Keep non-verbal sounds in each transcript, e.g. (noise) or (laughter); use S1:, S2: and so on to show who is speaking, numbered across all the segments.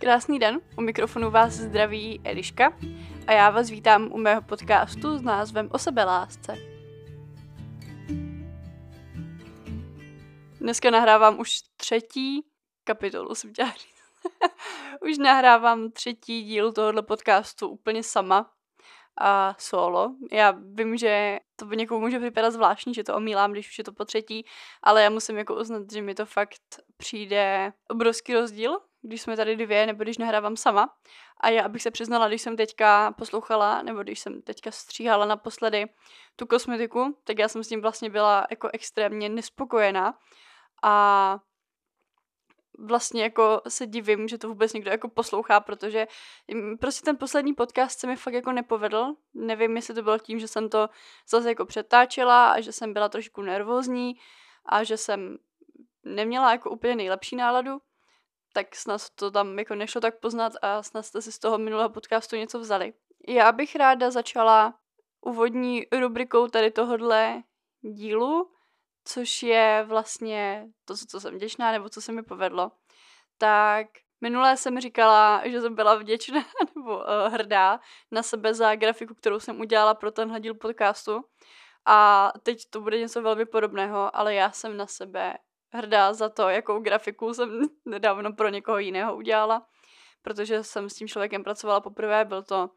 S1: Krásný den, u mikrofonu vás zdraví Eliška a já vás vítám u mého podcastu s názvem O sebelásce. Dneska nahrávám už třetí kapitolu, jsem chtěla (laughs) už nahrávám třetí díl tohohle podcastu úplně sama a solo. Já vím, že to někomu může vypadat zvláštní, že to omílám, když už je to po třetí, ale já musím jako uznat, že mi to fakt přijde obrovský rozdíl, když jsme tady dvě, nebo když nahrávám sama. A já, abych se přiznala, když jsem teďka poslouchala, nebo když jsem teďka stříhala naposledy tu kosmetiku, tak já jsem s tím vlastně byla jako extrémně nespokojená. A vlastně jako se divím, že to vůbec někdo jako poslouchá, protože prostě ten poslední podcast se mi fakt jako nepovedl. Nevím, jestli to bylo tím, že jsem to zase jako přetáčela a že jsem byla trošku nervózní a že jsem neměla jako úplně nejlepší náladu, tak snad to tam jako nešlo tak poznat a snad jste si z toho minulého podcastu něco vzali. Já bych ráda začala úvodní rubrikou tady tohodle dílu, což je vlastně to, co jsem vděčná, nebo co se mi povedlo. Tak minulé jsem říkala, že jsem byla vděčná (laughs) nebo uh, hrdá na sebe za grafiku, kterou jsem udělala pro tenhle díl podcastu. A teď to bude něco velmi podobného, ale já jsem na sebe hrdá za to, jakou grafiku jsem (laughs) nedávno pro někoho jiného udělala, protože jsem s tím člověkem pracovala poprvé, byl to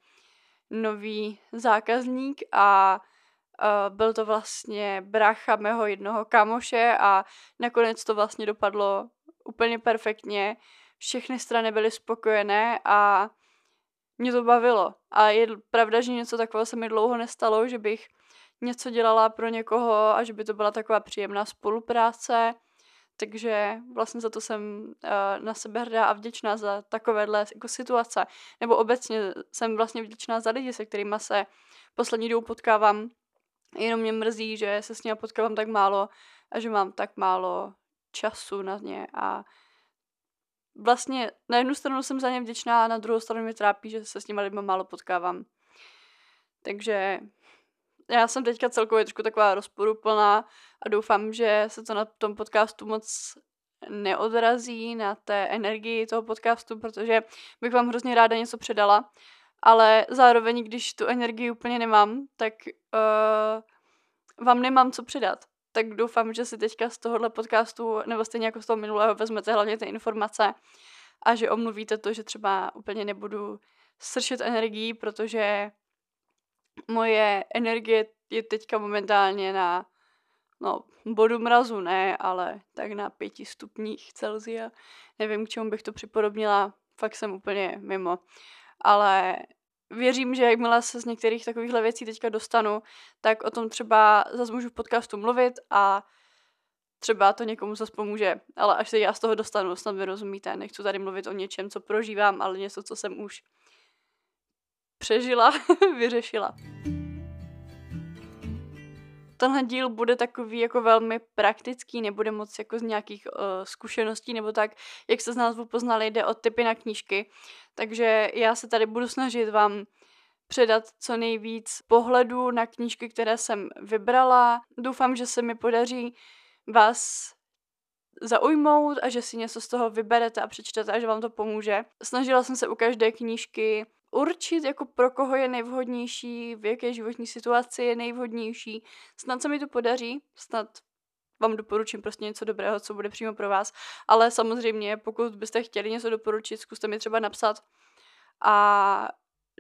S1: nový zákazník a uh, byl to vlastně brácha mého jednoho kamoše a nakonec to vlastně dopadlo úplně perfektně. Všechny strany byly spokojené a mě to bavilo. A je pravda, že něco takového se mi dlouho nestalo, že bych něco dělala pro někoho a že by to byla taková příjemná spolupráce. Takže vlastně za to jsem uh, na sebe hrdá a vděčná za takovéhle jako situace. Nebo obecně jsem vlastně vděčná za lidi, se kterými se poslední dobou potkávám. Jenom mě mrzí, že se s nimi potkávám tak málo a že mám tak málo času na ně a vlastně na jednu stranu jsem za ně vděčná a na druhou stranu mě trápí, že se s nimi lidmi málo potkávám. Takže já jsem teďka celkově trošku taková rozporuplná a doufám, že se to na tom podcastu moc neodrazí na té energii toho podcastu, protože bych vám hrozně ráda něco předala, ale zároveň, když tu energii úplně nemám, tak uh, vám nemám co předat. Tak doufám, že si teďka z tohohle podcastu, nebo stejně jako z toho minulého, vezmete hlavně ty informace a že omluvíte to, že třeba úplně nebudu sršet energii, protože moje energie je teďka momentálně na no, bodu mrazu ne, ale tak na pěti stupních Celzia. Nevím, k čemu bych to připodobnila, fakt jsem úplně mimo. Ale věřím, že jakmile se z některých takovýchhle věcí teďka dostanu, tak o tom třeba zase můžu v podcastu mluvit a třeba to někomu zase pomůže. Ale až se já z toho dostanu, snad vy rozumíte, nechci tady mluvit o něčem, co prožívám, ale něco, co jsem už přežila, (laughs) vyřešila. Tenhle díl bude takový jako velmi praktický, nebude moc jako z nějakých uh, zkušeností nebo tak, jak se z názvu poznali, jde o typy na knížky. Takže já se tady budu snažit vám předat co nejvíc pohledů na knížky, které jsem vybrala. Doufám, že se mi podaří vás zaujmout a že si něco z toho vyberete a přečtete a že vám to pomůže. Snažila jsem se u každé knížky určit, jako pro koho je nejvhodnější, v jaké životní situaci je nejvhodnější. Snad se mi to podaří, snad vám doporučím prostě něco dobrého, co bude přímo pro vás. Ale samozřejmě, pokud byste chtěli něco doporučit, zkuste mi třeba napsat a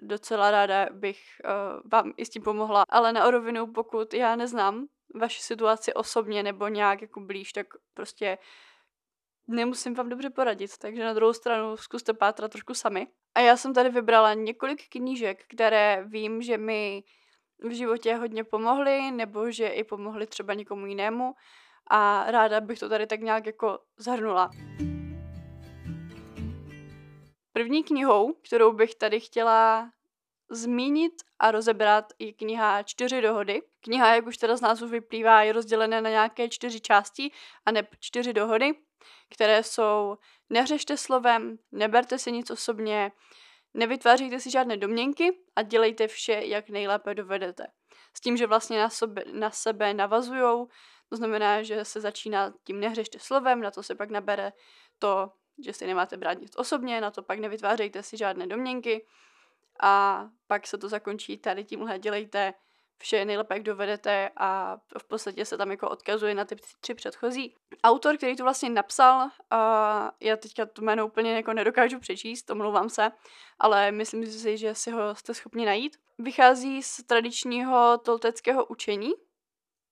S1: docela ráda bych uh, vám i s tím pomohla. Ale na rovinu, pokud já neznám vaši situaci osobně nebo nějak jako blíž, tak prostě nemusím vám dobře poradit. Takže na druhou stranu zkuste pátrat trošku sami. A já jsem tady vybrala několik knížek, které vím, že mi v životě hodně pomohly, nebo že i pomohly třeba někomu jinému a ráda bych to tady tak nějak jako zhrnula. První knihou, kterou bych tady chtěla zmínit a rozebrat, je kniha Čtyři dohody. Kniha, jak už teda z názvu vyplývá, je rozdělená na nějaké čtyři části a ne čtyři dohody, které jsou Neřešte slovem, neberte si nic osobně, nevytvářejte si žádné domněnky a dělejte vše, jak nejlépe dovedete. S tím, že vlastně na, sobe, na sebe navazujou, to znamená, že se začíná tím nehřešte slovem, na to se pak nabere to že si nemáte brát nic osobně, na to pak nevytvářejte si žádné domněnky a pak se to zakončí tady tímhle, dělejte vše nejlépe, jak dovedete a v podstatě se tam jako odkazuje na ty tři předchozí. Autor, který to vlastně napsal, uh, já teďka to jméno úplně jako nedokážu přečíst, omlouvám se, ale myslím si, že si ho jste schopni najít. Vychází z tradičního tolteckého učení,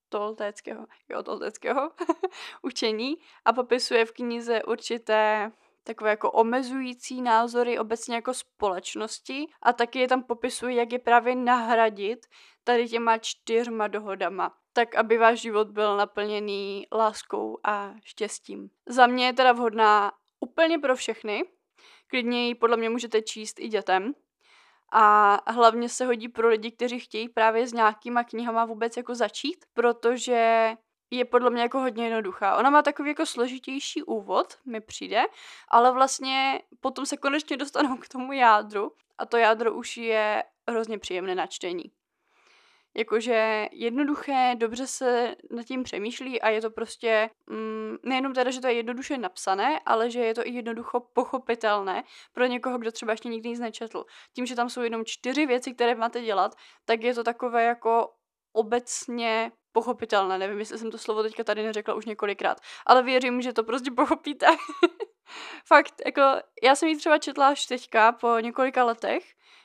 S1: tolteckého, jo, tolteckého (laughs) učení a popisuje v knize určité takové jako omezující názory obecně jako společnosti a taky je tam popisuje, jak je právě nahradit tady těma čtyřma dohodama, tak aby váš život byl naplněný láskou a štěstím. Za mě je teda vhodná úplně pro všechny, klidně ji podle mě můžete číst i dětem, a hlavně se hodí pro lidi, kteří chtějí právě s nějakýma knihama vůbec jako začít, protože je podle mě jako hodně jednoduchá. Ona má takový jako složitější úvod, mi přijde, ale vlastně potom se konečně dostanou k tomu jádru a to jádro už je hrozně příjemné na čtení. Jakože jednoduché, dobře se nad tím přemýšlí a je to prostě mm, nejenom teda, že to je jednoduše napsané, ale že je to i jednoducho pochopitelné pro někoho, kdo třeba ještě nikdy nic nečetl. Tím, že tam jsou jenom čtyři věci, které máte dělat, tak je to takové jako obecně pochopitelné. Nevím, jestli jsem to slovo teďka tady neřekla už několikrát, ale věřím, že to prostě (laughs) pochopíte. Fakt, jako já jsem ji třeba četla až teďka po několika letech,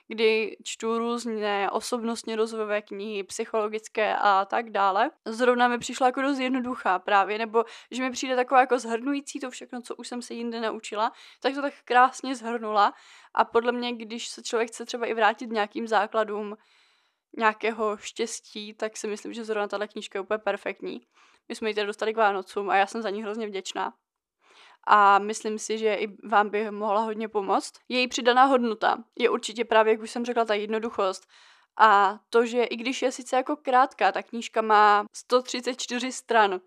S1: kdy čtu různé osobnostně rozvojové knihy, psychologické a tak dále. Zrovna mi přišla jako dost jednoduchá právě, nebo že mi přijde taková jako zhrnující to všechno, co už jsem se jinde naučila, tak to tak krásně zhrnula a podle mě, když se člověk chce třeba i vrátit nějakým základům, nějakého štěstí, tak si myslím, že zrovna tahle knížka je úplně perfektní. My jsme ji tedy dostali k Vánocům a já jsem za ní hrozně vděčná. A myslím si, že i vám by mohla hodně pomoct. Její přidaná hodnota je určitě právě, jak už jsem řekla, ta jednoduchost. A to, že i když je sice jako krátká, ta knížka má 134 stran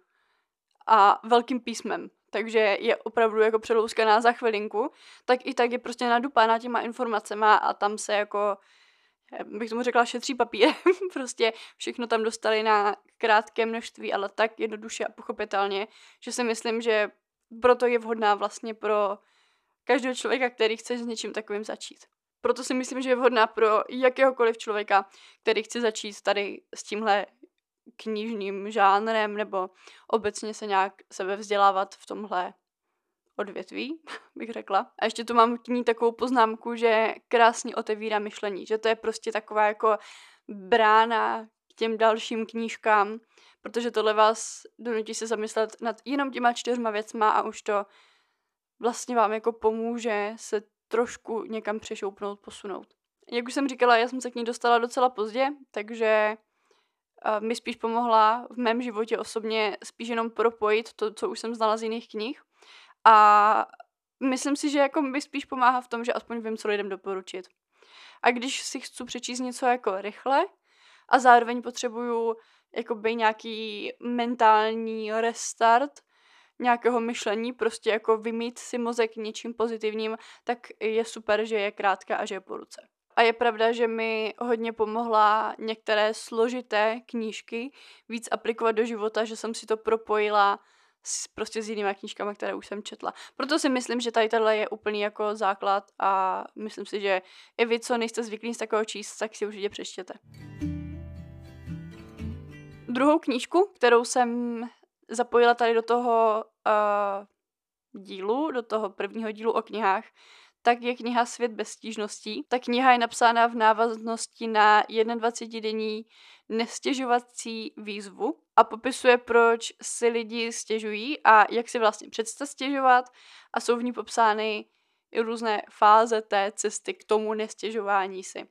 S1: a velkým písmem, takže je opravdu jako přelouskaná za chvilinku, tak i tak je prostě nadupána těma informacema a tam se jako bych tomu řekla, šetří papír. (laughs) prostě všechno tam dostali na krátké množství, ale tak jednoduše a pochopitelně, že si myslím, že proto je vhodná vlastně pro každého člověka, který chce s něčím takovým začít. Proto si myslím, že je vhodná pro jakéhokoliv člověka, který chce začít tady s tímhle knižním žánrem nebo obecně se nějak sebe vzdělávat v tomhle odvětví, (laughs) bych řekla. A ještě tu mám k ní takovou poznámku, že krásně otevírá myšlení, že to je prostě taková jako brána k těm dalším knížkám, protože tohle vás donutí se zamyslet nad jenom těma čtyřma věcma a už to vlastně vám jako pomůže se trošku někam přešoupnout, posunout. Jak už jsem říkala, já jsem se k ní dostala docela pozdě, takže mi spíš pomohla v mém životě osobně spíš jenom propojit to, co už jsem znala z jiných knih a myslím si, že jako mi spíš pomáhá v tom, že aspoň vím, co lidem doporučit. A když si chci přečíst něco jako rychle a zároveň potřebuju jakoby nějaký mentální restart nějakého myšlení, prostě jako vymít si mozek něčím pozitivním, tak je super, že je krátká a že je po ruce. A je pravda, že mi hodně pomohla některé složité knížky víc aplikovat do života, že jsem si to propojila s, prostě s jinými knížkami, které už jsem četla. Proto si myslím, že tady tohle je úplný jako základ a myslím si, že i vy, co nejste zvyklí z takového číst, tak si určitě přečtěte. Druhou knížku, kterou jsem zapojila tady do toho uh, dílu, do toho prvního dílu o knihách, tak je kniha Svět bez stížností. Ta kniha je napsána v návaznosti na 21-denní nestěžovací výzvu a popisuje, proč si lidi stěžují a jak si vlastně přečte stěžovat a jsou v ní popsány i různé fáze té cesty k tomu nestěžování si.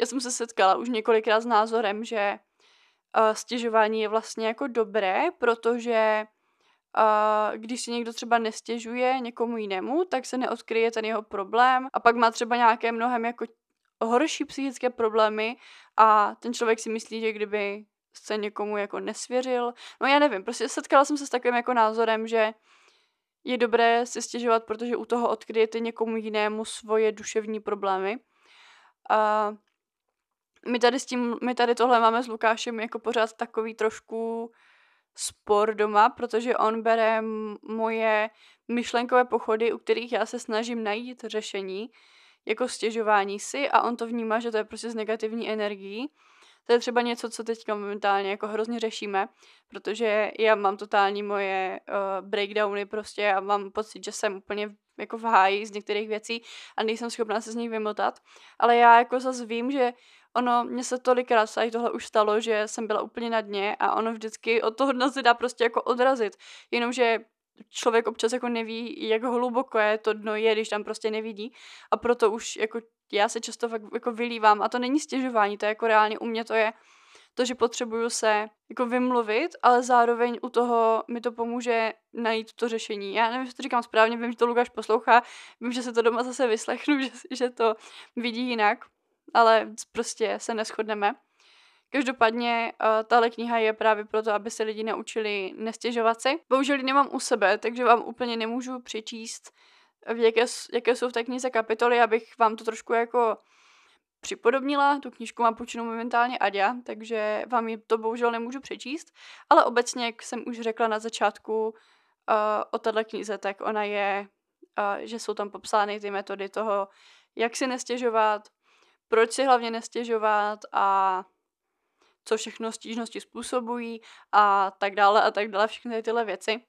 S1: Já jsem se setkala už několikrát s názorem, že uh, stěžování je vlastně jako dobré, protože uh, když si někdo třeba nestěžuje někomu jinému, tak se neodkryje ten jeho problém a pak má třeba nějaké mnohem jako horší psychické problémy a ten člověk si myslí, že kdyby se někomu jako nesvěřil. No já nevím, prostě setkala jsem se s takovým jako názorem, že je dobré si stěžovat, protože u toho odkryjete někomu jinému svoje duševní problémy. A my tady s tím, my tady tohle máme s Lukášem jako pořád takový trošku spor doma, protože on bere moje myšlenkové pochody, u kterých já se snažím najít řešení, jako stěžování si a on to vnímá, že to je prostě z negativní energií. To je třeba něco, co teďka momentálně jako hrozně řešíme, protože já mám totální moje uh, breakdowny prostě a mám pocit, že jsem úplně jako v háji z některých věcí a nejsem schopná se z nich vymotat. Ale já jako zase vím, že ono, mně se tolikrát tady tohle už stalo, že jsem byla úplně na dně a ono vždycky od toho dna se dá prostě jako odrazit. Jenomže člověk občas jako neví, jak hluboko je to dno je, když tam prostě nevidí a proto už jako já se často fakt jako vylívám a to není stěžování, to je jako reálně u mě to je to, že potřebuju se jako vymluvit, ale zároveň u toho mi to pomůže najít to řešení. Já nevím, jestli to říkám správně, vím, že to Lukáš poslouchá, vím, že se to doma zase vyslechnu, (laughs) že, že to vidí jinak, ale prostě se neschodneme. Každopádně uh, tahle kniha je právě proto, aby se lidi naučili nestěžovat si. Bohužel ji nemám u sebe, takže vám úplně nemůžu přečíst, v jaké, jaké jsou v té knize kapitoly, abych vám to trošku jako připodobnila. Tu knížku mám půjčenou momentálně Aďa, takže vám ji to bohužel nemůžu přečíst. Ale obecně, jak jsem už řekla na začátku uh, o této knize, tak ona je, uh, že jsou tam popsány ty metody toho, jak si nestěžovat, proč si hlavně nestěžovat a co všechno stížnosti způsobují a tak dále a tak dále, všechny tyhle věci.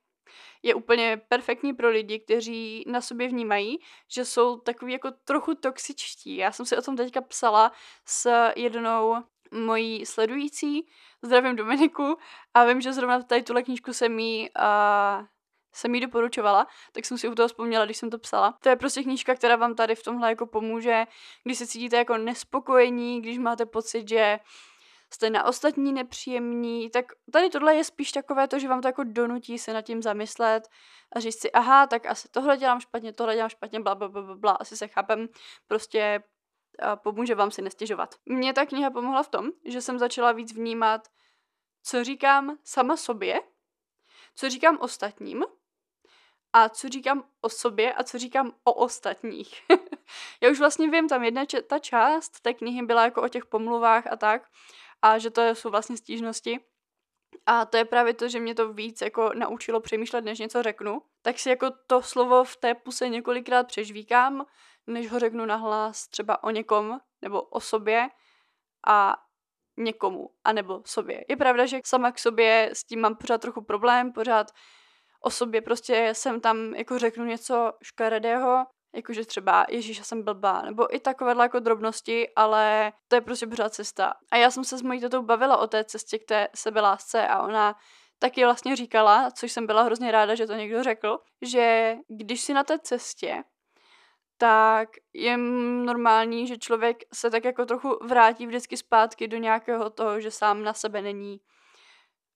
S1: Je úplně perfektní pro lidi, kteří na sobě vnímají, že jsou takový jako trochu toxičtí. Já jsem si o tom teďka psala s jednou mojí sledující, zdravím Dominiku, a vím, že zrovna tady tuhle knížku se mi uh, jsem jí doporučovala, tak jsem si u toho vzpomněla, když jsem to psala. To je prostě knížka, která vám tady v tomhle jako pomůže, když se cítíte jako nespokojení, když máte pocit, že jste na ostatní nepříjemní, tak tady tohle je spíš takové to, že vám to jako donutí se nad tím zamyslet a říct si, aha, tak asi tohle dělám špatně, tohle dělám špatně, bla, bla, bla, bla, asi se chápem, prostě a pomůže vám si nestěžovat. Mně ta kniha pomohla v tom, že jsem začala víc vnímat, co říkám sama sobě, co říkám ostatním a co říkám o sobě a co říkám o ostatních. (laughs) Já už vlastně vím, tam jedna ta část té knihy byla jako o těch pomluvách a tak a že to jsou vlastně stížnosti. A to je právě to, že mě to víc jako naučilo přemýšlet, než něco řeknu. Tak si jako to slovo v té puse několikrát přežvíkám, než ho řeknu nahlas třeba o někom nebo o sobě a někomu, anebo sobě. Je pravda, že sama k sobě s tím mám pořád trochu problém, pořád o sobě prostě jsem tam jako řeknu něco škaredého jakože třeba Ježíš, jsem blbá, nebo i takovéhle jako drobnosti, ale to je prostě pořád cesta. A já jsem se s mojí tetou bavila o té cestě k té sebelásce a ona taky vlastně říkala, což jsem byla hrozně ráda, že to někdo řekl, že když si na té cestě, tak je normální, že člověk se tak jako trochu vrátí vždycky zpátky do nějakého toho, že sám na sebe není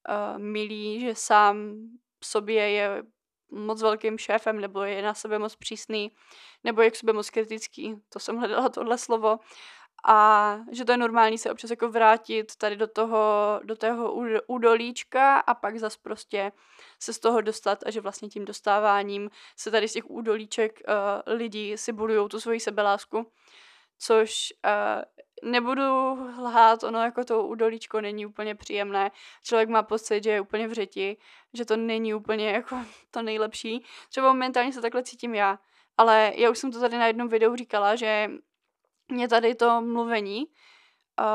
S1: uh, milý, že sám sobě je moc velkým šéfem, nebo je na sebe moc přísný, nebo je k sobě moc kritický. To jsem hledala tohle slovo. A že to je normální se občas jako vrátit tady do toho, do toho údolíčka a pak zas prostě se z toho dostat a že vlastně tím dostáváním se tady z těch údolíček uh, lidi si budují tu svoji sebelásku. Což uh, nebudu lhát, ono jako to údolíčko není úplně příjemné. Člověk má pocit, že je úplně v řeti, že to není úplně jako (laughs) to nejlepší. Třeba momentálně se takhle cítím já. Ale já už jsem to tady na jednom videu říkala, že mě tady to mluvení uh,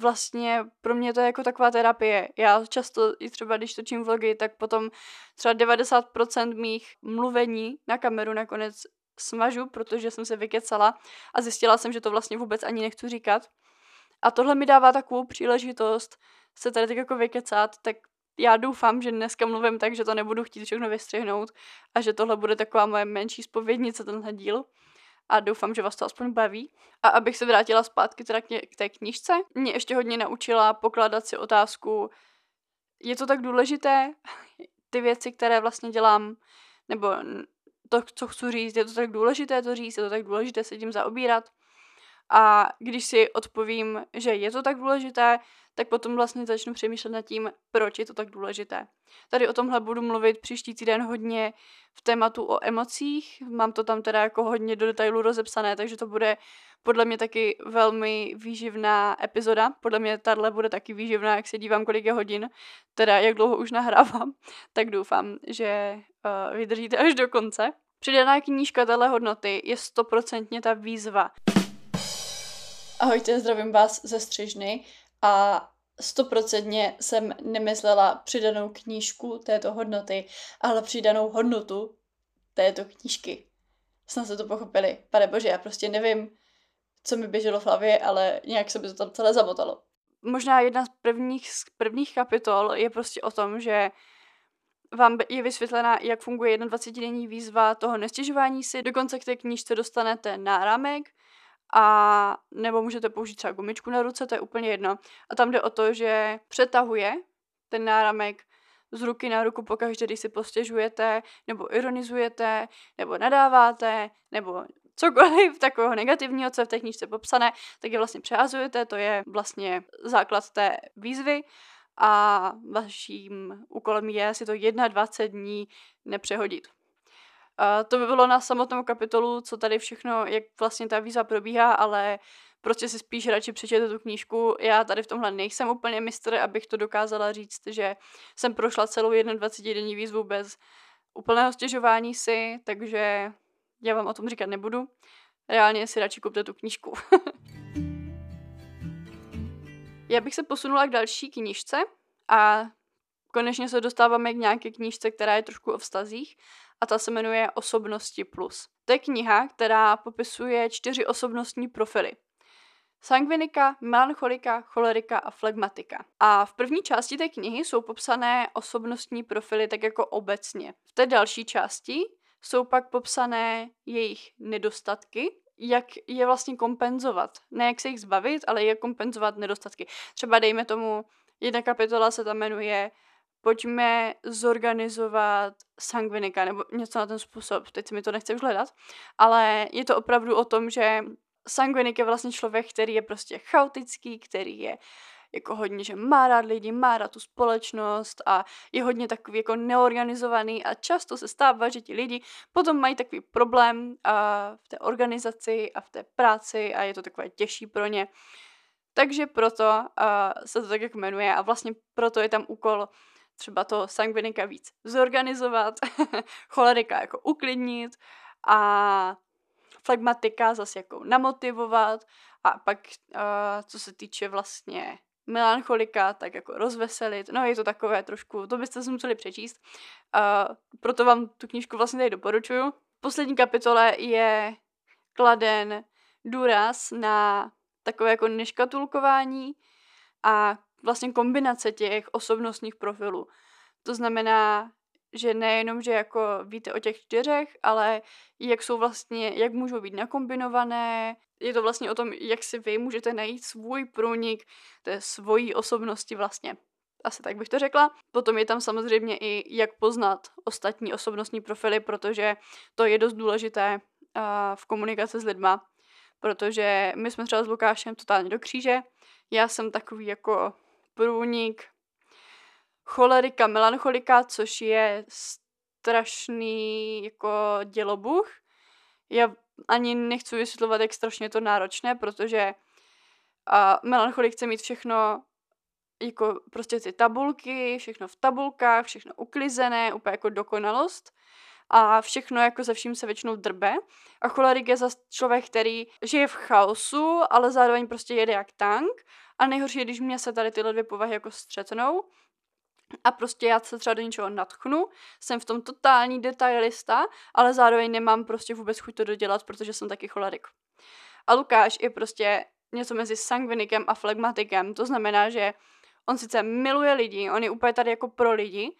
S1: vlastně pro mě to je jako taková terapie. Já často, i třeba když točím vlogy, tak potom třeba 90% mých mluvení na kameru nakonec smažu, protože jsem se vykecala a zjistila jsem, že to vlastně vůbec ani nechci říkat. A tohle mi dává takovou příležitost se tady tak jako vykecat, tak já doufám, že dneska mluvím tak, že to nebudu chtít všechno vystřihnout a že tohle bude taková moje menší spovědnice, tenhle díl. A doufám, že vás to aspoň baví. A abych se vrátila zpátky teda k té knižce, mě ještě hodně naučila pokládat si otázku, je to tak důležité, ty věci, které vlastně dělám, nebo to, co chci říct, je to tak důležité to říct, je to tak důležité se tím zaobírat. A když si odpovím, že je to tak důležité, tak potom vlastně začnu přemýšlet nad tím, proč je to tak důležité. Tady o tomhle budu mluvit příští týden hodně v tématu o emocích. Mám to tam teda jako hodně do detailu rozepsané, takže to bude podle mě taky velmi výživná epizoda. Podle mě tahle bude taky výživná, jak se dívám, kolik je hodin, teda jak dlouho už nahrávám, (laughs) tak doufám, že uh, vydržíte až do konce. Přidaná knížka téhle hodnoty je stoprocentně ta výzva. Ahojte, zdravím vás ze Střižny a stoprocentně jsem nemyslela přidanou knížku této hodnoty, ale přidanou hodnotu této knížky. Snad se to pochopili. Pane bože, já prostě nevím, co mi běželo v hlavě, ale nějak se mi to tam celé zamotalo. Možná jedna z prvních, z prvních kapitol je prostě o tom, že vám je vysvětlena, jak funguje 21-denní výzva toho nestěžování si. Dokonce k té knížce dostanete náramek, a nebo můžete použít třeba gumičku na ruce, to je úplně jedno. A tam jde o to, že přetahuje ten náramek z ruky na ruku pokaždé, když si postěžujete, nebo ironizujete, nebo nadáváte, nebo cokoliv takového negativního, co je v té knížce popsané, tak je vlastně přehazujete, to je vlastně základ té výzvy a vaším úkolem je si to 21 dní nepřehodit. Uh, to by bylo na samotnou kapitolu, co tady všechno, jak vlastně ta víza probíhá, ale prostě si spíš radši přečtěte tu knížku. Já tady v tomhle nejsem úplně mistr, abych to dokázala říct, že jsem prošla celou 21 denní výzvu bez úplného stěžování si, takže já vám o tom říkat nebudu. Reálně si radši kupte tu knížku. (laughs) já bych se posunula k další knížce a konečně se dostáváme k nějaké knížce, která je trošku o vztazích a ta se jmenuje Osobnosti plus. To je kniha, která popisuje čtyři osobnostní profily. Sangvinika, melancholika, cholerika a flegmatika. A v první části té knihy jsou popsané osobnostní profily tak jako obecně. V té další části jsou pak popsané jejich nedostatky, jak je vlastně kompenzovat. Ne jak se jich zbavit, ale jak kompenzovat nedostatky. Třeba dejme tomu, jedna kapitola se tam jmenuje pojďme zorganizovat sangvinika nebo něco na ten způsob. Teď si mi to nechce už hledat, ale je to opravdu o tom, že sangvinik je vlastně člověk, který je prostě chaotický, který je jako hodně, že má rád lidi, má rád tu společnost a je hodně takový jako neorganizovaný a často se stává, že ti lidi potom mají takový problém a v té organizaci a v té práci a je to takové těžší pro ně. Takže proto uh, se to tak jak jmenuje a vlastně proto je tam úkol třeba to sangvinika víc zorganizovat, (laughs) cholerika jako uklidnit a flegmatika zase jako namotivovat a pak uh, co se týče vlastně melancholika, tak jako rozveselit. No je to takové trošku, to byste si museli přečíst. Uh, proto vám tu knížku vlastně tady doporučuju. V poslední kapitole je kladen důraz na takové jako neškatulkování a vlastně kombinace těch osobnostních profilů. To znamená, že nejenom, že jako víte o těch čtyřech, ale jak jsou vlastně, jak můžou být nakombinované. Je to vlastně o tom, jak si vy můžete najít svůj průnik té svojí osobnosti vlastně. Asi tak bych to řekla. Potom je tam samozřejmě i jak poznat ostatní osobnostní profily, protože to je dost důležité v komunikaci s lidma, protože my jsme třeba s Lukášem totálně do kříže. Já jsem takový jako průnik cholerika, melancholika, což je strašný jako dělobuch. Já ani nechci vysvětlovat, jak strašně to náročné, protože a melancholik chce mít všechno jako prostě ty tabulky, všechno v tabulkách, všechno uklizené, úplně jako dokonalost a všechno jako ze vším se většinou drbe. A cholerik je zase člověk, který žije v chaosu, ale zároveň prostě jede jak tank. A nejhorší je, když mě se tady tyhle dvě povahy jako střetnou. A prostě já se třeba do něčeho natchnu, jsem v tom totální detailista, ale zároveň nemám prostě vůbec chuť to dodělat, protože jsem taky cholerik. A Lukáš je prostě něco mezi sangvinikem a flegmatikem, to znamená, že on sice miluje lidi, on je úplně tady jako pro lidi,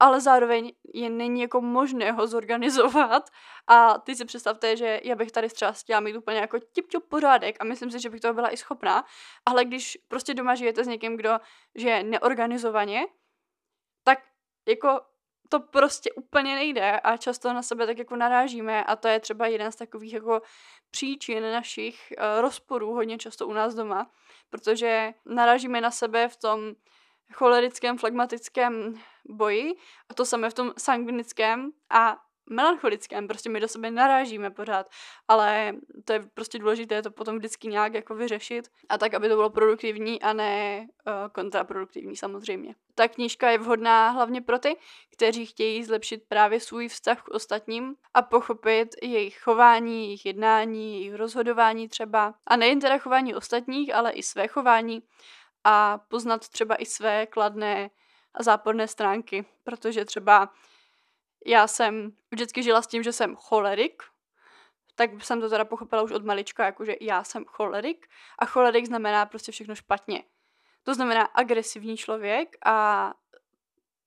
S1: ale zároveň je není jako možné ho zorganizovat. A ty si představte, že já bych tady třeba chtěla mít úplně jako tip pořádek a myslím si, že bych toho byla i schopná, ale když prostě doma žijete s někým, kdo žije neorganizovaně, jako to prostě úplně nejde a často na sebe tak jako narážíme a to je třeba jeden z takových jako příčin našich uh, rozporů hodně často u nás doma, protože narážíme na sebe v tom cholerickém, flagmatickém boji a to samé v tom sangvinickém a melancholickém, prostě my do sebe narážíme pořád, ale to je prostě důležité to potom vždycky nějak jako vyřešit a tak, aby to bylo produktivní a ne uh, kontraproduktivní samozřejmě. Ta knížka je vhodná hlavně pro ty, kteří chtějí zlepšit právě svůj vztah k ostatním a pochopit jejich chování, jejich jednání, jejich rozhodování třeba a nejen teda chování ostatních, ale i své chování a poznat třeba i své kladné a záporné stránky, protože třeba já jsem vždycky žila s tím, že jsem cholerik, tak jsem to teda pochopila už od malička, jakože já jsem cholerik a cholerik znamená prostě všechno špatně. To znamená agresivní člověk a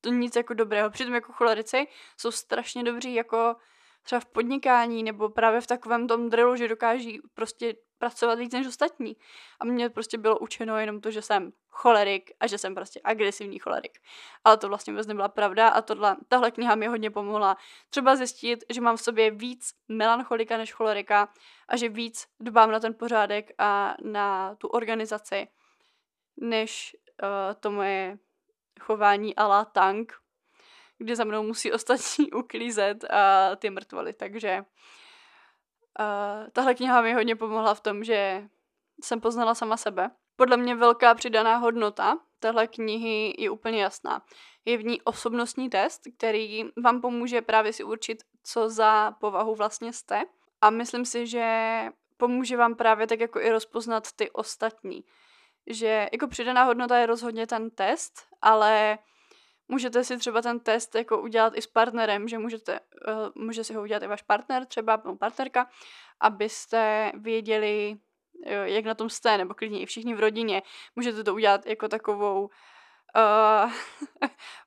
S1: to nic jako dobrého. Přitom jako cholerici jsou strašně dobří jako třeba v podnikání nebo právě v takovém tom drillu, že dokáží prostě pracovat víc než ostatní. A mě prostě bylo učeno jenom to, že jsem cholerik a že jsem prostě agresivní cholerik. Ale to vlastně vůbec nebyla pravda a tohle, tahle kniha mi hodně pomohla. Třeba zjistit, že mám v sobě víc melancholika než cholerika a že víc dbám na ten pořádek a na tu organizaci, než uh, to moje chování a la tank, kde za mnou musí (laughs) ostatní uklízet a ty mrtvoly. Takže uh, tahle kniha mi hodně pomohla v tom, že jsem poznala sama sebe. Podle mě velká přidaná hodnota téhle knihy je úplně jasná. Je v ní osobnostní test, který vám pomůže právě si určit, co za povahu vlastně jste. A myslím si, že pomůže vám právě tak jako i rozpoznat ty ostatní. Že jako přidaná hodnota je rozhodně ten test, ale Můžete si třeba ten test jako udělat i s partnerem, že můžete, uh, může si ho udělat i váš partner třeba, nebo partnerka, abyste věděli, jak na tom jste, nebo klidně i všichni v rodině. Můžete to udělat jako takovou (laughs) uh,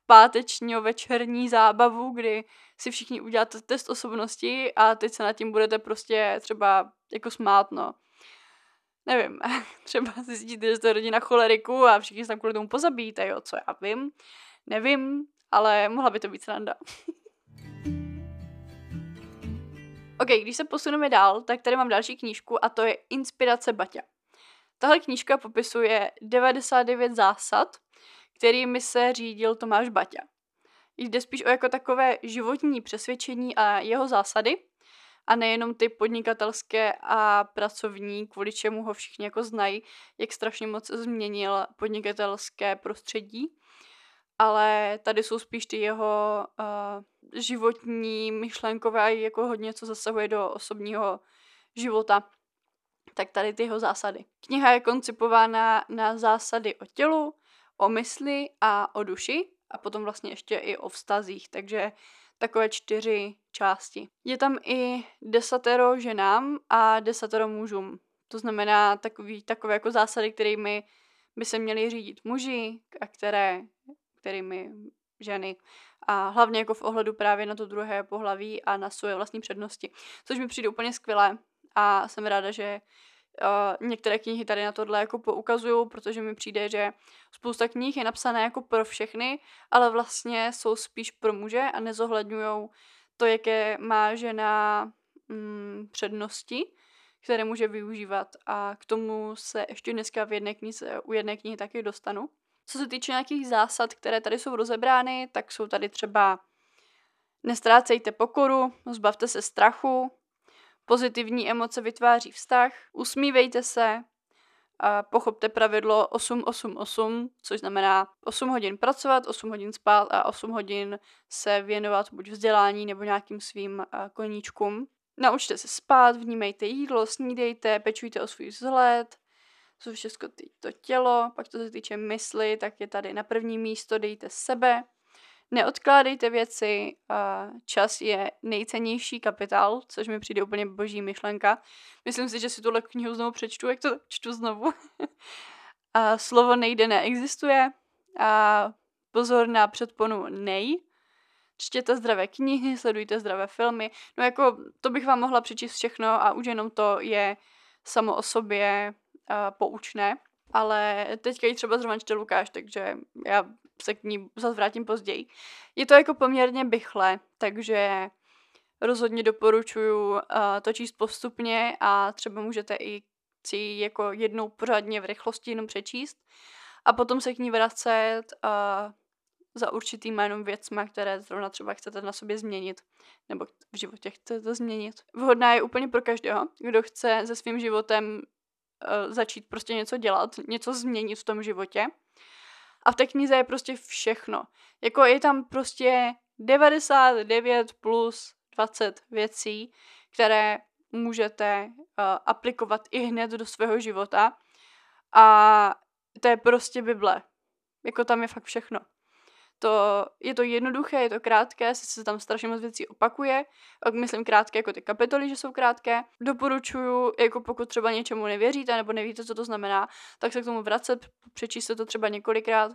S1: páteční večerní zábavu, kdy si všichni uděláte test osobnosti a teď se nad tím budete prostě třeba jako smát, no. Nevím, (laughs) třeba zjistíte, že jste rodina choleriku a všichni se tam kvůli tomu pozabíjíte, jo, co já vím. Nevím, ale mohla by to být sranda. (laughs) ok, když se posuneme dál, tak tady mám další knížku a to je Inspirace Baťa. Tahle knížka popisuje 99 zásad, kterými se řídil Tomáš Baťa. Jde spíš o jako takové životní přesvědčení a jeho zásady, a nejenom ty podnikatelské a pracovní, kvůli čemu ho všichni jako znají, jak strašně moc změnil podnikatelské prostředí ale tady jsou spíš ty jeho uh, životní, myšlenkové a jako hodně, co zasahuje do osobního života. Tak tady ty jeho zásady. Kniha je koncipována na zásady o tělu, o mysli a o duši a potom vlastně ještě i o vztazích, takže takové čtyři části. Je tam i desatero ženám a desatero mužům. To znamená takový, takové jako zásady, kterými by se měli řídit muži a které kterými ženy. A hlavně jako v ohledu právě na to druhé pohlaví a na svoje vlastní přednosti, což mi přijde úplně skvělé. A jsem ráda, že uh, některé knihy tady na tohle jako poukazují, protože mi přijde, že spousta knih je napsané jako pro všechny, ale vlastně jsou spíš pro muže a nezohledňují to, jaké má žena mm, přednosti, které může využívat. A k tomu se ještě dneska v jedné knize, u jedné knihy taky dostanu. Co se týče nějakých zásad, které tady jsou rozebrány, tak jsou tady třeba nestrácejte pokoru, zbavte se strachu, pozitivní emoce vytváří vztah, usmívejte se, a pochopte pravidlo 8-8-8, což znamená 8 hodin pracovat, 8 hodin spát a 8 hodin se věnovat buď vzdělání nebo nějakým svým koníčkům. Naučte se spát, vnímejte jídlo, snídejte, pečujte o svůj vzhled, co všechno to tělo, pak to se týče mysli, tak je tady na první místo, dejte sebe, neodkládejte věci, čas je nejcennější kapitál, což mi přijde úplně boží myšlenka. Myslím si, že si tuhle knihu znovu přečtu, jak to čtu znovu. (laughs) a slovo nejde neexistuje a pozor na předponu nej. Čtěte zdravé knihy, sledujte zdravé filmy. No jako, to bych vám mohla přečíst všechno a už jenom to je samo o sobě poučné, ale teďka ji třeba zrovna čte Lukáš, takže já se k ní zase vrátím později. Je to jako poměrně bychle, takže rozhodně doporučuju uh, to číst postupně a třeba můžete i si jako jednou pořádně v rychlosti jenom přečíst a potom se k ní vracet uh, za určitým jenom věcma, které zrovna třeba chcete na sobě změnit, nebo v životě chcete změnit. Vhodná je úplně pro každého, kdo chce se svým životem začít prostě něco dělat, něco změnit v tom životě. A v té knize je prostě všechno. Jako je tam prostě 99 plus 20 věcí, které můžete uh, aplikovat i hned do svého života. A to je prostě Bible. Jako tam je fakt všechno. To, je to jednoduché, je to krátké, sice se tam strašně moc věcí opakuje, myslím krátké jako ty kapitoly, že jsou krátké. Doporučuju, jako pokud třeba něčemu nevěříte nebo nevíte, co to znamená, tak se k tomu vracet, přečíst to třeba několikrát,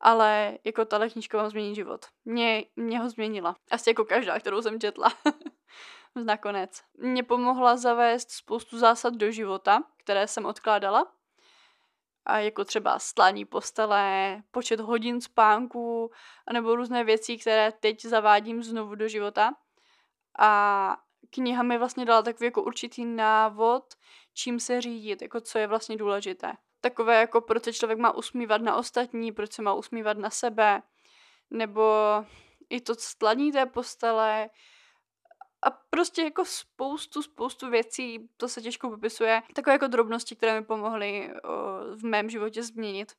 S1: ale jako tahle knížka vám změní život. Mě, mě ho změnila. Asi jako každá, kterou jsem četla. (laughs) Nakonec. Mě pomohla zavést spoustu zásad do života, které jsem odkládala a jako třeba stlání postele, počet hodin spánku, nebo různé věci, které teď zavádím znovu do života. A kniha mi vlastně dala takový jako určitý návod, čím se řídit, jako co je vlastně důležité. Takové jako proč se člověk má usmívat na ostatní, proč se má usmívat na sebe, nebo i to stlaní té postele, a prostě jako spoustu, spoustu věcí, to se těžko popisuje. Takové jako drobnosti, které mi pomohly o, v mém životě změnit.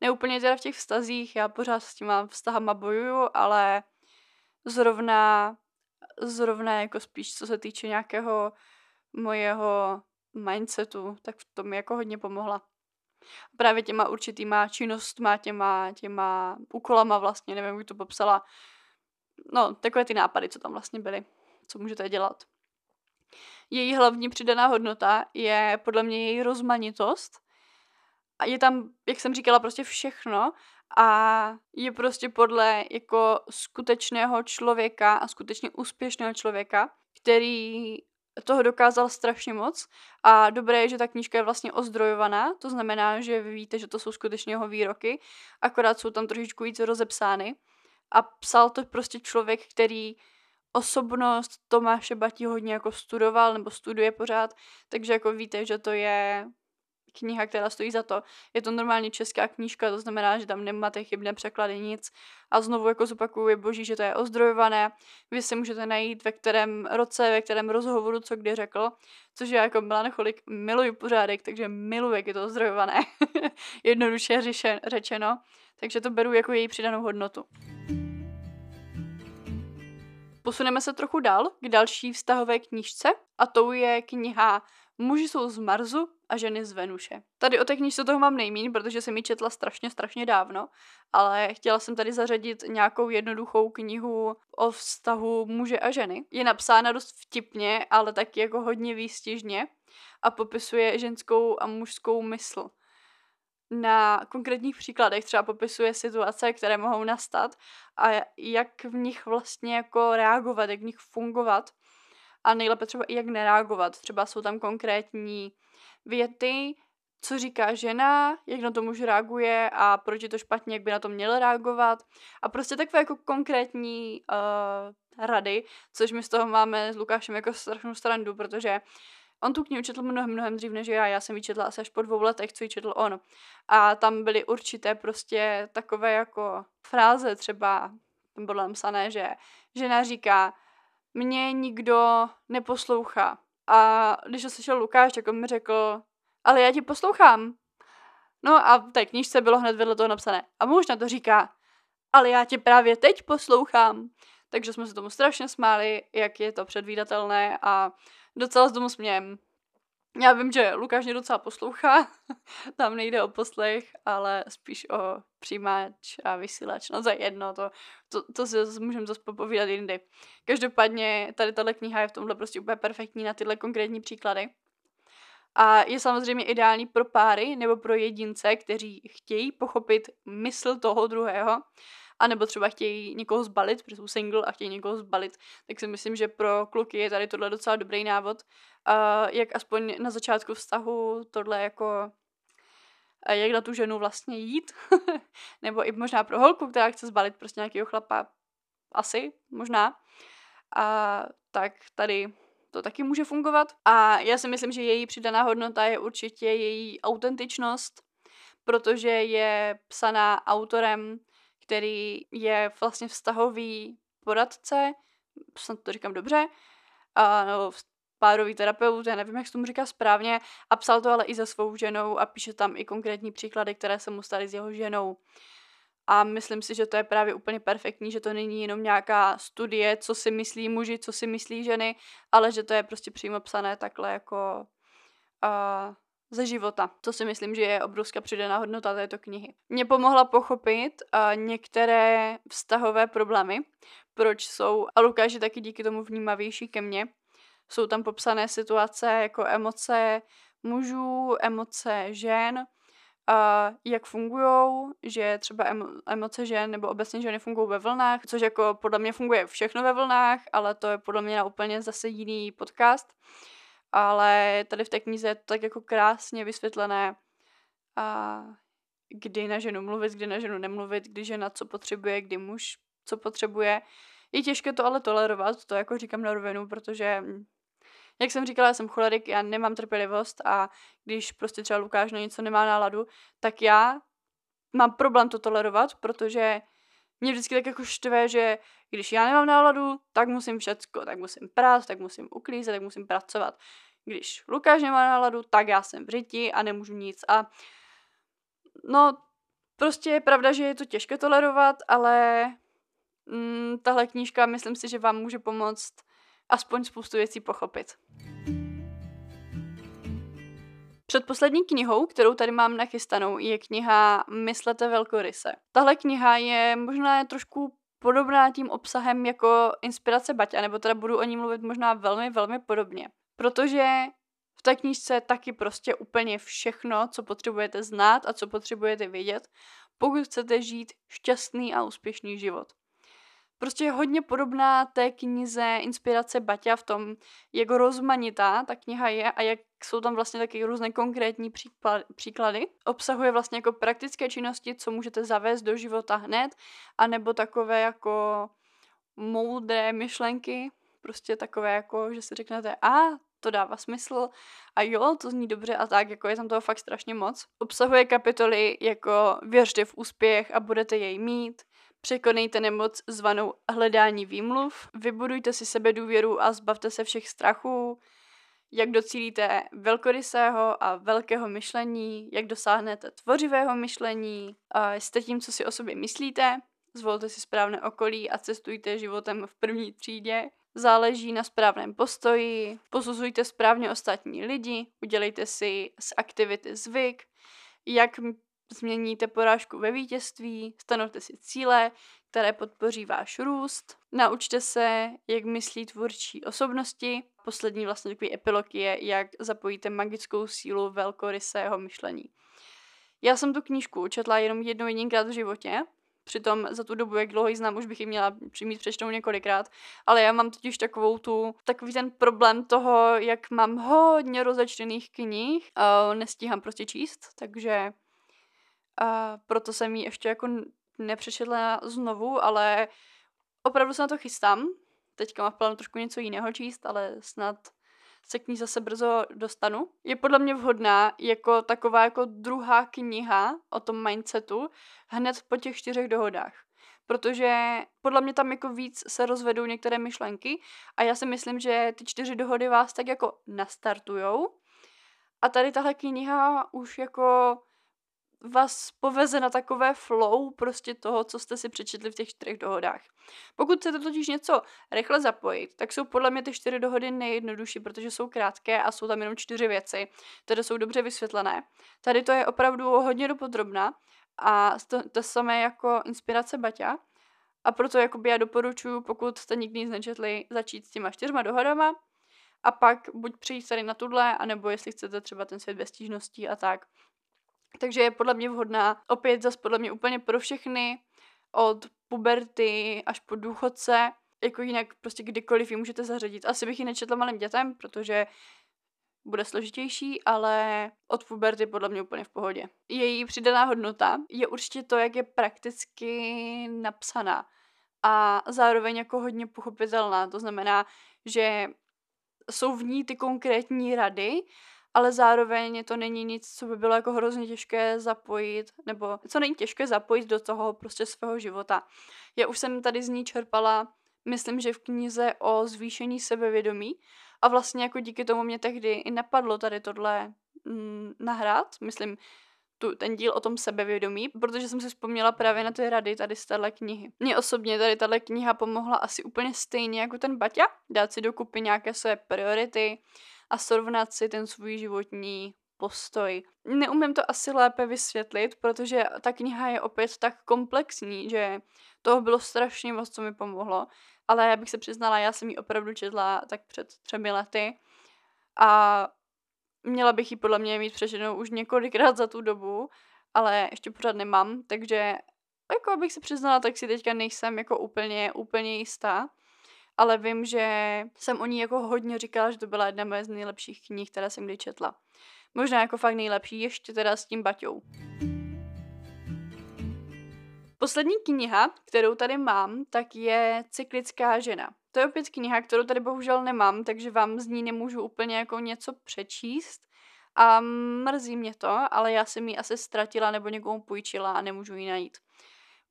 S1: Neúplně teda v těch vztazích, já pořád s těma vztahama bojuju, ale zrovna, zrovna jako spíš co se týče nějakého mojeho mindsetu, tak v tom mi jako hodně pomohla. Právě těma určitýma činnostma, těma, těma úkolama vlastně, nevím, jak to popsala. No, takové ty nápady, co tam vlastně byly co můžete dělat. Její hlavní přidaná hodnota je podle mě její rozmanitost. A je tam, jak jsem říkala, prostě všechno a je prostě podle jako skutečného člověka a skutečně úspěšného člověka, který toho dokázal strašně moc a dobré je, že ta knížka je vlastně ozdrojovaná, to znamená, že vy víte, že to jsou skutečně jeho výroky, akorát jsou tam trošičku víc rozepsány a psal to prostě člověk, který osobnost Tomáše Batí hodně jako studoval nebo studuje pořád, takže jako víte, že to je kniha, která stojí za to. Je to normálně česká knížka, to znamená, že tam nemáte chybné překlady, nic. A znovu jako zopakuju, je boží, že to je ozdrojované. Vy si můžete najít ve kterém roce, ve kterém rozhovoru, co kdy řekl, což já jako Melancholik miluju pořádek, takže miluji, jak je to ozdrojované. (laughs) Jednoduše řečeno. Takže to beru jako její přidanou hodnotu. Posuneme se trochu dál k další vztahové knížce a tou je kniha Muži jsou z Marsu a ženy z Venuše. Tady o té knižce toho mám nejmín, protože jsem ji četla strašně, strašně dávno, ale chtěla jsem tady zařadit nějakou jednoduchou knihu o vztahu muže a ženy. Je napsána dost vtipně, ale taky jako hodně výstižně a popisuje ženskou a mužskou mysl na konkrétních příkladech třeba popisuje situace, které mohou nastat a jak v nich vlastně jako reagovat, jak v nich fungovat a nejlépe třeba i jak nereagovat. Třeba jsou tam konkrétní věty, co říká žena, jak na to muž reaguje a proč je to špatně, jak by na to měl reagovat. A prostě takové jako konkrétní uh, rady, což my z toho máme s Lukášem jako strašnou strandu, protože On tu knihu četl mnohem, mnohem dřív než já. Já jsem ji četla asi až po dvou letech, co ji četl on. A tam byly určité prostě takové jako fráze, třeba tam bylo napsané, že žena říká, mě nikdo neposlouchá. A když to slyšel Lukáš, tak on mi řekl, ale já ti poslouchám. No a v té knižce bylo hned vedle toho napsané. A muž na to říká, ale já tě právě teď poslouchám. Takže jsme se tomu strašně smáli, jak je to předvídatelné a docela z domu smějem. Já vím, že Lukáš mě docela poslouchá, (laughs) tam nejde o poslech, ale spíš o přijímač a vysílač. No je jedno, to, to, to si můžeme zase popovídat jindy. Každopádně tady tahle kniha je v tomhle prostě úplně perfektní na tyhle konkrétní příklady. A je samozřejmě ideální pro páry nebo pro jedince, kteří chtějí pochopit mysl toho druhého a nebo třeba chtějí někoho zbalit, protože jsou single a chtějí někoho zbalit, tak si myslím, že pro kluky je tady tohle docela dobrý návod, uh, jak aspoň na začátku vztahu tohle jako jak na tu ženu vlastně jít, (laughs) nebo i možná pro holku, která chce zbalit prostě nějakého chlapa, asi, možná. A tak tady to taky může fungovat. A já si myslím, že její přidaná hodnota je určitě její autentičnost, protože je psaná autorem, který je vlastně vztahový poradce, snad to říkám dobře, a, nebo párový terapeut, já nevím, jak se tomu říká správně, a psal to ale i se svou ženou a píše tam i konkrétní příklady, které se mu staly s jeho ženou. A myslím si, že to je právě úplně perfektní, že to není jenom nějaká studie, co si myslí muži, co si myslí ženy, ale že to je prostě přímo psané takhle jako uh, ze života. To si myslím, že je obrovská přidaná hodnota této knihy. Mě pomohla pochopit uh, některé vztahové problémy, proč jsou, a Lukáš je taky díky tomu vnímavější ke mně. Jsou tam popsané situace jako emoce mužů, emoce žen, a jak fungují, že třeba emoce žen nebo obecně ženy fungují ve vlnách, což jako podle mě funguje všechno ve vlnách, ale to je podle mě na úplně zase jiný podcast. Ale tady v té knize je to tak jako krásně vysvětlené, a kdy na ženu mluvit, kdy na ženu nemluvit, kdy žena co potřebuje, kdy muž co potřebuje. Je těžké to ale tolerovat, to jako říkám na rovinu, protože jak jsem říkala, já jsem cholerik, já nemám trpělivost a když prostě třeba Lukáš na něco nemá náladu, tak já mám problém to tolerovat, protože mě vždycky tak jako štve, že když já nemám náladu, tak musím všecko, tak musím prát, tak musím uklízet, tak musím pracovat. Když Lukáš nemá náladu, tak já jsem v řiti a nemůžu nic. A no, prostě je pravda, že je to těžké tolerovat, ale mm, tahle knížka myslím si, že vám může pomoct aspoň spoustu věcí pochopit. Předposlední knihou, kterou tady mám nachystanou, je kniha Myslete velkoryse. Tahle kniha je možná trošku podobná tím obsahem jako Inspirace Baťa, nebo teda budu o ní mluvit možná velmi, velmi podobně. Protože v té knížce je taky prostě úplně všechno, co potřebujete znát a co potřebujete vědět, pokud chcete žít šťastný a úspěšný život prostě je hodně podobná té knize Inspirace Baťa v tom, jak rozmanitá ta kniha je a jak jsou tam vlastně taky různé konkrétní příklady. Obsahuje vlastně jako praktické činnosti, co můžete zavést do života hned, anebo takové jako moudré myšlenky, prostě takové jako, že si řeknete, a to dává smysl a jo, to zní dobře a tak, jako je tam toho fakt strašně moc. Obsahuje kapitoly jako věřte v úspěch a budete jej mít, Překonejte nemoc zvanou hledání výmluv, vybudujte si sebe důvěru a zbavte se všech strachů, jak docílíte velkorysého a velkého myšlení, jak dosáhnete tvořivého myšlení, jste tím, co si o sobě myslíte, zvolte si správné okolí a cestujte životem v první třídě, záleží na správném postoji, posuzujte správně ostatní lidi, udělejte si z aktivity zvyk, jak změníte porážku ve vítězství, stanovte si cíle, které podpoří váš růst, naučte se, jak myslí tvůrčí osobnosti. Poslední vlastně takový epilog je, jak zapojíte magickou sílu velkorysého myšlení. Já jsem tu knížku četla jenom jednou jedinkrát v životě, Přitom za tu dobu, jak dlouho ji znám, už bych ji měla přimít přečtou několikrát. Ale já mám totiž takovou tu, takový ten problém toho, jak mám hodně rozečtených knih, a nestíhám prostě číst, takže a proto jsem ji ještě jako nepřečetla znovu, ale opravdu se na to chystám. Teďka mám v plánu trošku něco jiného číst, ale snad se k ní zase brzo dostanu. Je podle mě vhodná jako taková jako druhá kniha o tom mindsetu hned po těch čtyřech dohodách. Protože podle mě tam jako víc se rozvedou některé myšlenky a já si myslím, že ty čtyři dohody vás tak jako nastartujou. A tady tahle kniha už jako vás poveze na takové flow prostě toho, co jste si přečetli v těch čtyřech dohodách. Pokud chcete totiž něco rychle zapojit, tak jsou podle mě ty čtyři dohody nejjednodušší, protože jsou krátké a jsou tam jenom čtyři věci, které jsou dobře vysvětlené. Tady to je opravdu hodně dopodrobná a to, to samé jako inspirace Baťa. A proto jakoby já doporučuji, pokud jste nikdy nic nečetli, začít s těma čtyřma dohodama a pak buď přijít tady na tuhle, anebo jestli chcete třeba ten svět bez stížností a tak, takže je podle mě vhodná opět zase podle mě úplně pro všechny, od puberty až po důchodce, jako jinak prostě kdykoliv ji můžete zařadit. Asi bych ji nečetla malým dětem, protože bude složitější, ale od puberty podle mě úplně v pohodě. Její přidaná hodnota je určitě to, jak je prakticky napsaná a zároveň jako hodně pochopitelná. To znamená, že jsou v ní ty konkrétní rady, ale zároveň to není nic, co by bylo jako hrozně těžké zapojit, nebo co není těžké zapojit do toho prostě svého života. Já už jsem tady z ní čerpala, myslím, že v knize o zvýšení sebevědomí a vlastně jako díky tomu mě tehdy i napadlo tady tohle mm, nahrát, myslím, tu, ten díl o tom sebevědomí, protože jsem si vzpomněla právě na ty rady tady z téhle knihy. Mně osobně tady tahle kniha pomohla asi úplně stejně jako ten Baťa, dát si dokupy nějaké své priority a srovnat si ten svůj životní postoj. Neumím to asi lépe vysvětlit, protože ta kniha je opět tak komplexní, že toho bylo strašně moc, co mi pomohlo, ale já bych se přiznala, já jsem ji opravdu četla tak před třemi lety a měla bych ji podle mě mít přečtenou už několikrát za tu dobu, ale ještě pořád nemám, takže jako abych se přiznala, tak si teďka nejsem jako úplně, úplně jistá, ale vím, že jsem o ní jako hodně říkala, že to byla jedna z nejlepších knih, které jsem kdy četla. Možná jako fakt nejlepší, ještě teda s tím Baťou. Poslední kniha, kterou tady mám, tak je Cyklická žena. To je opět kniha, kterou tady bohužel nemám, takže vám z ní nemůžu úplně jako něco přečíst. A mrzí mě to, ale já jsem ji asi ztratila nebo někomu půjčila a nemůžu ji najít.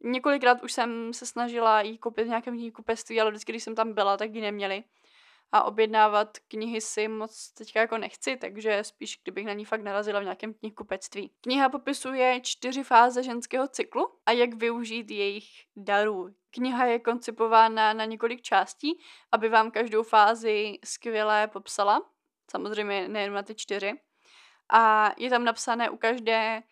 S1: Několikrát už jsem se snažila jí koupit v nějakém knihkupectví, ale vždycky, když jsem tam byla, tak ji neměli a objednávat knihy si moc teďka jako nechci, takže spíš kdybych na ní fakt narazila v nějakém knihkupectví. Kniha popisuje čtyři fáze ženského cyklu a jak využít jejich darů. Kniha je koncipována na několik částí, aby vám každou fázi skvěle popsala. Samozřejmě nejen na ty čtyři. A je tam napsané u každé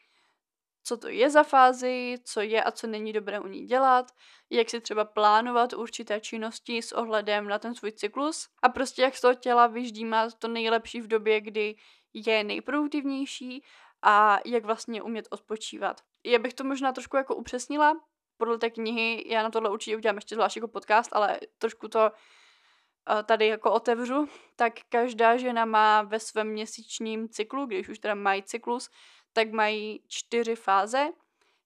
S1: co to je za fázi, co je a co není dobré u ní dělat, jak si třeba plánovat určité činnosti s ohledem na ten svůj cyklus a prostě jak z toho těla vyždímat to nejlepší v době, kdy je nejproduktivnější a jak vlastně umět odpočívat. Já bych to možná trošku jako upřesnila, podle té knihy, já na tohle určitě udělám ještě zvlášť jako podcast, ale trošku to eh, tady jako otevřu, tak každá žena má ve svém měsíčním cyklu, když už teda mají cyklus, tak mají čtyři fáze.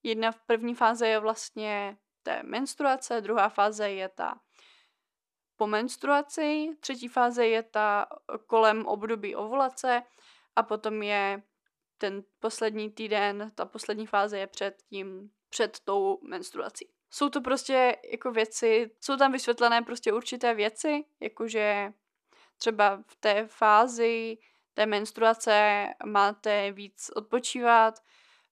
S1: Jedna v první fáze je vlastně té menstruace, druhá fáze je ta po menstruaci, třetí fáze je ta kolem období ovulace a potom je ten poslední týden, ta poslední fáze je před tím, před tou menstruací. Jsou to prostě jako věci, jsou tam vysvětlené prostě určité věci, jakože třeba v té fázi té menstruace máte víc odpočívat,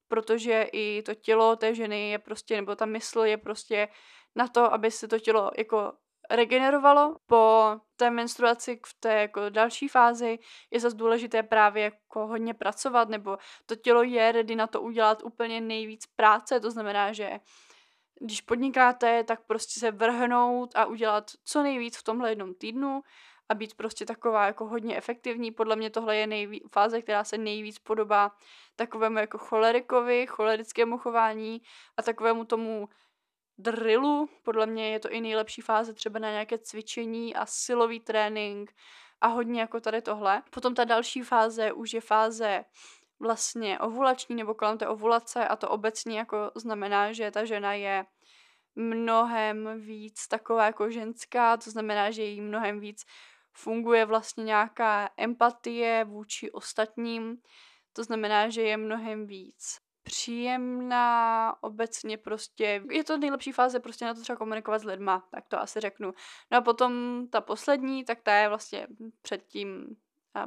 S1: protože i to tělo té ženy je prostě, nebo ta mysl je prostě na to, aby se to tělo jako regenerovalo. Po té menstruaci v té jako další fázi je zase důležité právě jako hodně pracovat, nebo to tělo je ready na to udělat úplně nejvíc práce, to znamená, že když podnikáte, tak prostě se vrhnout a udělat co nejvíc v tomhle jednom týdnu, a být prostě taková jako hodně efektivní. Podle mě tohle je nejví, fáze, která se nejvíc podobá takovému jako cholerikovi, cholerickému chování a takovému tomu drillu. Podle mě je to i nejlepší fáze třeba na nějaké cvičení a silový trénink a hodně jako tady tohle. Potom ta další fáze už je fáze vlastně ovulační nebo kolem té ovulace a to obecně jako znamená, že ta žena je mnohem víc taková jako ženská, to znamená, že jí mnohem víc funguje vlastně nějaká empatie vůči ostatním, to znamená, že je mnohem víc příjemná, obecně prostě, je to nejlepší fáze prostě na to třeba komunikovat s lidma, tak to asi řeknu. No a potom ta poslední, tak ta je vlastně před tím,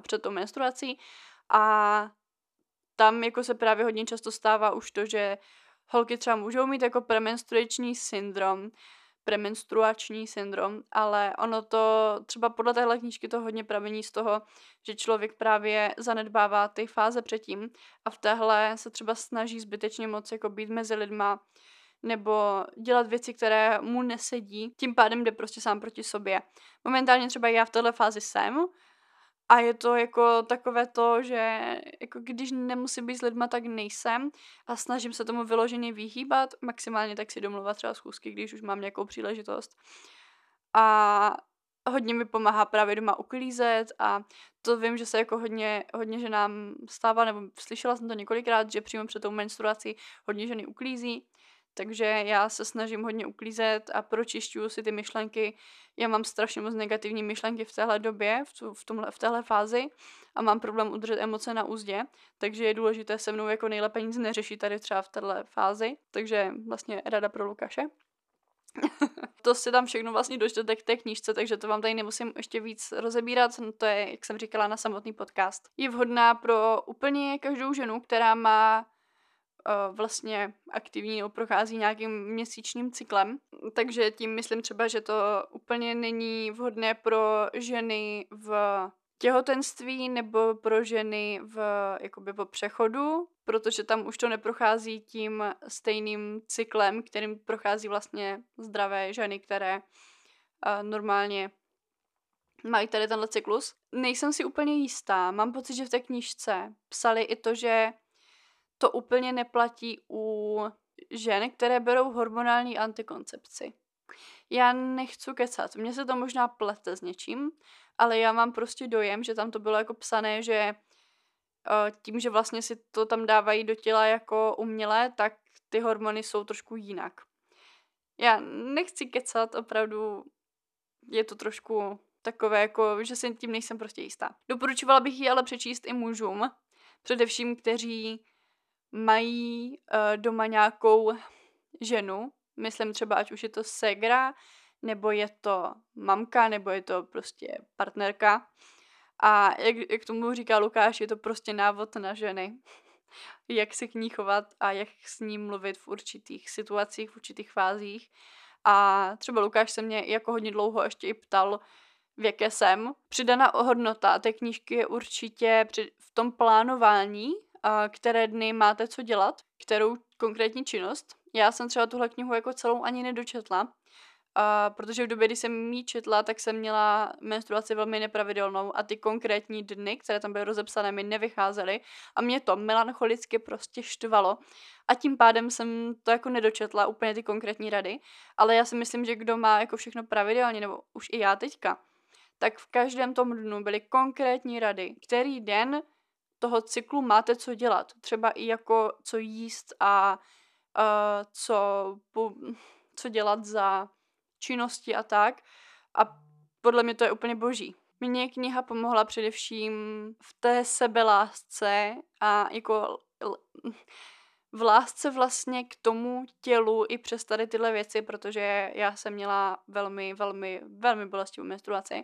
S1: před tou menstruací a tam jako se právě hodně často stává už to, že holky třeba můžou mít jako premenstruační syndrom, premenstruační syndrom, ale ono to třeba podle téhle knížky to hodně pramení z toho, že člověk právě zanedbává ty fáze předtím a v téhle se třeba snaží zbytečně moc jako být mezi lidma nebo dělat věci, které mu nesedí, tím pádem jde prostě sám proti sobě. Momentálně třeba já v téhle fázi jsem, a je to jako takové to, že jako když nemusím být s lidma, tak nejsem a snažím se tomu vyloženě vyhýbat, maximálně tak si domluvat třeba schůzky, když už mám nějakou příležitost. A hodně mi pomáhá právě doma uklízet a to vím, že se jako hodně, hodně ženám stává, nebo slyšela jsem to několikrát, že přímo před tou menstruací hodně ženy uklízí, takže já se snažím hodně uklízet a pročišťuju si ty myšlenky. Já mám strašně moc negativní myšlenky v téhle době, v, tu, v, tomhle, v téhle fázi a mám problém udržet emoce na úzdě, takže je důležité se mnou jako nejlépe nic neřešit tady třeba v téhle fázi, takže vlastně rada pro Lukáše. (laughs) to si tam všechno vlastně dočtete k té knížce, takže to vám tady nemusím ještě víc rozebírat. No to je, jak jsem říkala, na samotný podcast. Je vhodná pro úplně každou ženu, která má vlastně aktivní nebo prochází nějakým měsíčním cyklem. Takže tím myslím třeba, že to úplně není vhodné pro ženy v těhotenství nebo pro ženy v, jakoby po přechodu, protože tam už to neprochází tím stejným cyklem, kterým prochází vlastně zdravé ženy, které uh, normálně mají tady tenhle cyklus. Nejsem si úplně jistá, mám pocit, že v té knížce psali i to, že to úplně neplatí u žen, které berou hormonální antikoncepci. Já nechci kecat, mně se to možná plete s něčím, ale já mám prostě dojem, že tam to bylo jako psané, že uh, tím, že vlastně si to tam dávají do těla jako umělé, tak ty hormony jsou trošku jinak. Já nechci kecat, opravdu je to trošku takové, jako, že si tím nejsem prostě jistá. Doporučovala bych ji ale přečíst i mužům, především kteří mají uh, doma nějakou ženu, myslím třeba, ať už je to segra, nebo je to mamka, nebo je to prostě partnerka. A jak, jak tomu říká Lukáš, je to prostě návod na ženy. (laughs) jak se k ní chovat a jak s ní mluvit v určitých situacích, v určitých fázích. A třeba Lukáš se mě jako hodně dlouho ještě i ptal, v jaké jsem. Přidaná hodnota té knížky je určitě v tom plánování, které dny máte co dělat, kterou konkrétní činnost. Já jsem třeba tuhle knihu jako celou ani nedočetla, a protože v době, kdy jsem jí četla, tak jsem měla menstruaci velmi nepravidelnou a ty konkrétní dny, které tam byly rozepsané, mi nevycházely a mě to melancholicky prostě štvalo a tím pádem jsem to jako nedočetla úplně ty konkrétní rady, ale já si myslím, že kdo má jako všechno pravidelně, nebo už i já teďka, tak v každém tom dnu byly konkrétní rady, který den toho cyklu máte co dělat. Třeba i jako co jíst a uh, co, co dělat za činnosti a tak. A podle mě to je úplně boží. Mně kniha pomohla především v té sebelásce a jako v lásce vlastně k tomu tělu i přes tady tyhle věci, protože já jsem měla velmi, velmi, velmi bolestivou menstruaci.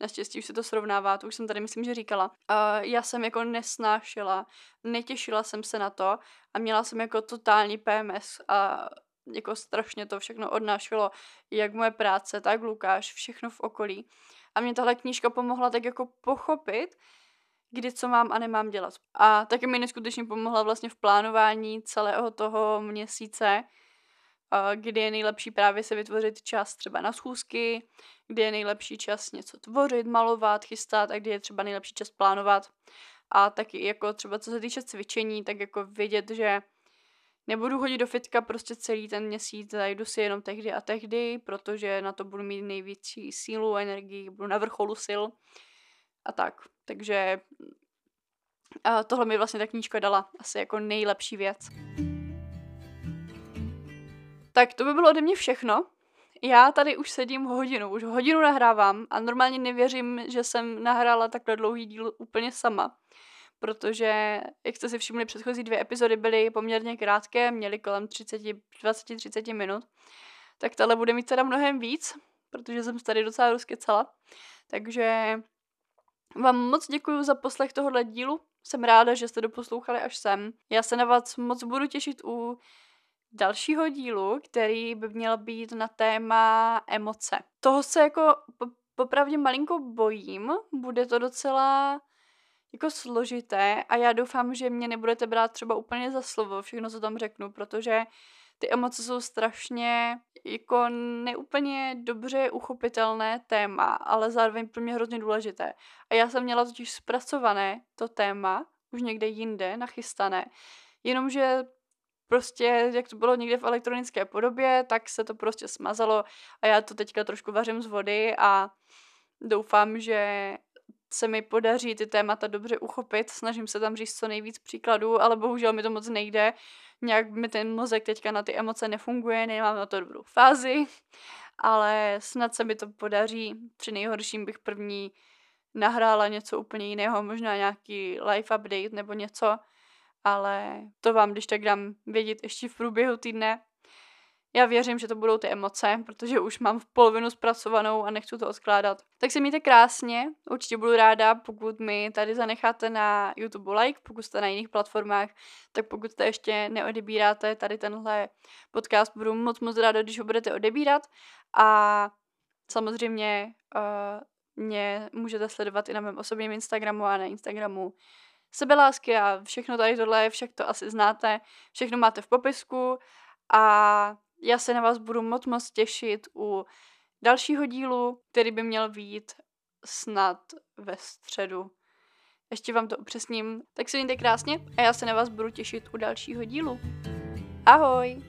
S1: Naštěstí už se to srovnává, to už jsem tady myslím, že říkala. Uh, já jsem jako nesnášela, netěšila jsem se na to a měla jsem jako totální PMS a jako strašně to všechno odnášelo, jak moje práce, tak Lukáš, všechno v okolí. A mě tahle knížka pomohla tak jako pochopit, kdy co mám a nemám dělat. A taky mi neskutečně pomohla vlastně v plánování celého toho měsíce, kdy je nejlepší právě se vytvořit čas třeba na schůzky, kdy je nejlepší čas něco tvořit, malovat, chystat a kdy je třeba nejlepší čas plánovat. A taky jako třeba co se týče cvičení, tak jako vědět, že nebudu chodit do fitka prostě celý ten měsíc, zajdu si jenom tehdy a tehdy, protože na to budu mít největší sílu, energii, budu na vrcholu sil a tak. Takže a tohle mi vlastně ta knížka dala asi jako nejlepší věc. Tak to by bylo ode mě všechno. Já tady už sedím hodinu, už hodinu nahrávám a normálně nevěřím, že jsem nahrála takhle dlouhý díl úplně sama protože, jak jste si všimli, předchozí dvě epizody byly poměrně krátké, měly kolem 30, 20-30 minut, tak tahle bude mít teda mnohem víc, protože jsem tady docela rozkecala. Takže vám moc děkuji za poslech tohohle dílu. Jsem ráda, že jste doposlouchali až sem. Já se na vás moc budu těšit u dalšího dílu, který by měl být na téma emoce. Toho se jako popravdě malinko bojím, bude to docela jako složité a já doufám, že mě nebudete brát třeba úplně za slovo všechno, co tam řeknu, protože ty emoce jsou strašně jako neúplně dobře uchopitelné téma, ale zároveň pro mě hrozně důležité. A já jsem měla totiž zpracované to téma už někde jinde, nachystané, jenomže prostě, jak to bylo někde v elektronické podobě, tak se to prostě smazalo a já to teďka trošku vařím z vody a doufám, že se mi podaří ty témata dobře uchopit. Snažím se tam říct co nejvíc příkladů, ale bohužel mi to moc nejde. Nějak mi ten mozek teďka na ty emoce nefunguje, nemám na to dobrou fázi, ale snad se mi to podaří. Při nejhorším bych první nahrála něco úplně jiného, možná nějaký live update nebo něco, ale to vám když tak dám vědět ještě v průběhu týdne. Já věřím, že to budou ty emoce, protože už mám v polovinu zpracovanou a nechci to odkládat. Tak se mějte krásně, určitě budu ráda, pokud mi tady zanecháte na YouTube like, pokud jste na jiných platformách, tak pokud jste ještě neodebíráte tady tenhle podcast, budu moc moc ráda, když ho budete odebírat a samozřejmě uh, mě můžete sledovat i na mém osobním Instagramu a na Instagramu sebelásky a všechno tady tohle, však to asi znáte, všechno máte v popisku a já se na vás budu moc moc těšit u dalšího dílu, který by měl být snad ve středu. Ještě vám to upřesním. Tak se mějte krásně a já se na vás budu těšit u dalšího dílu. Ahoj!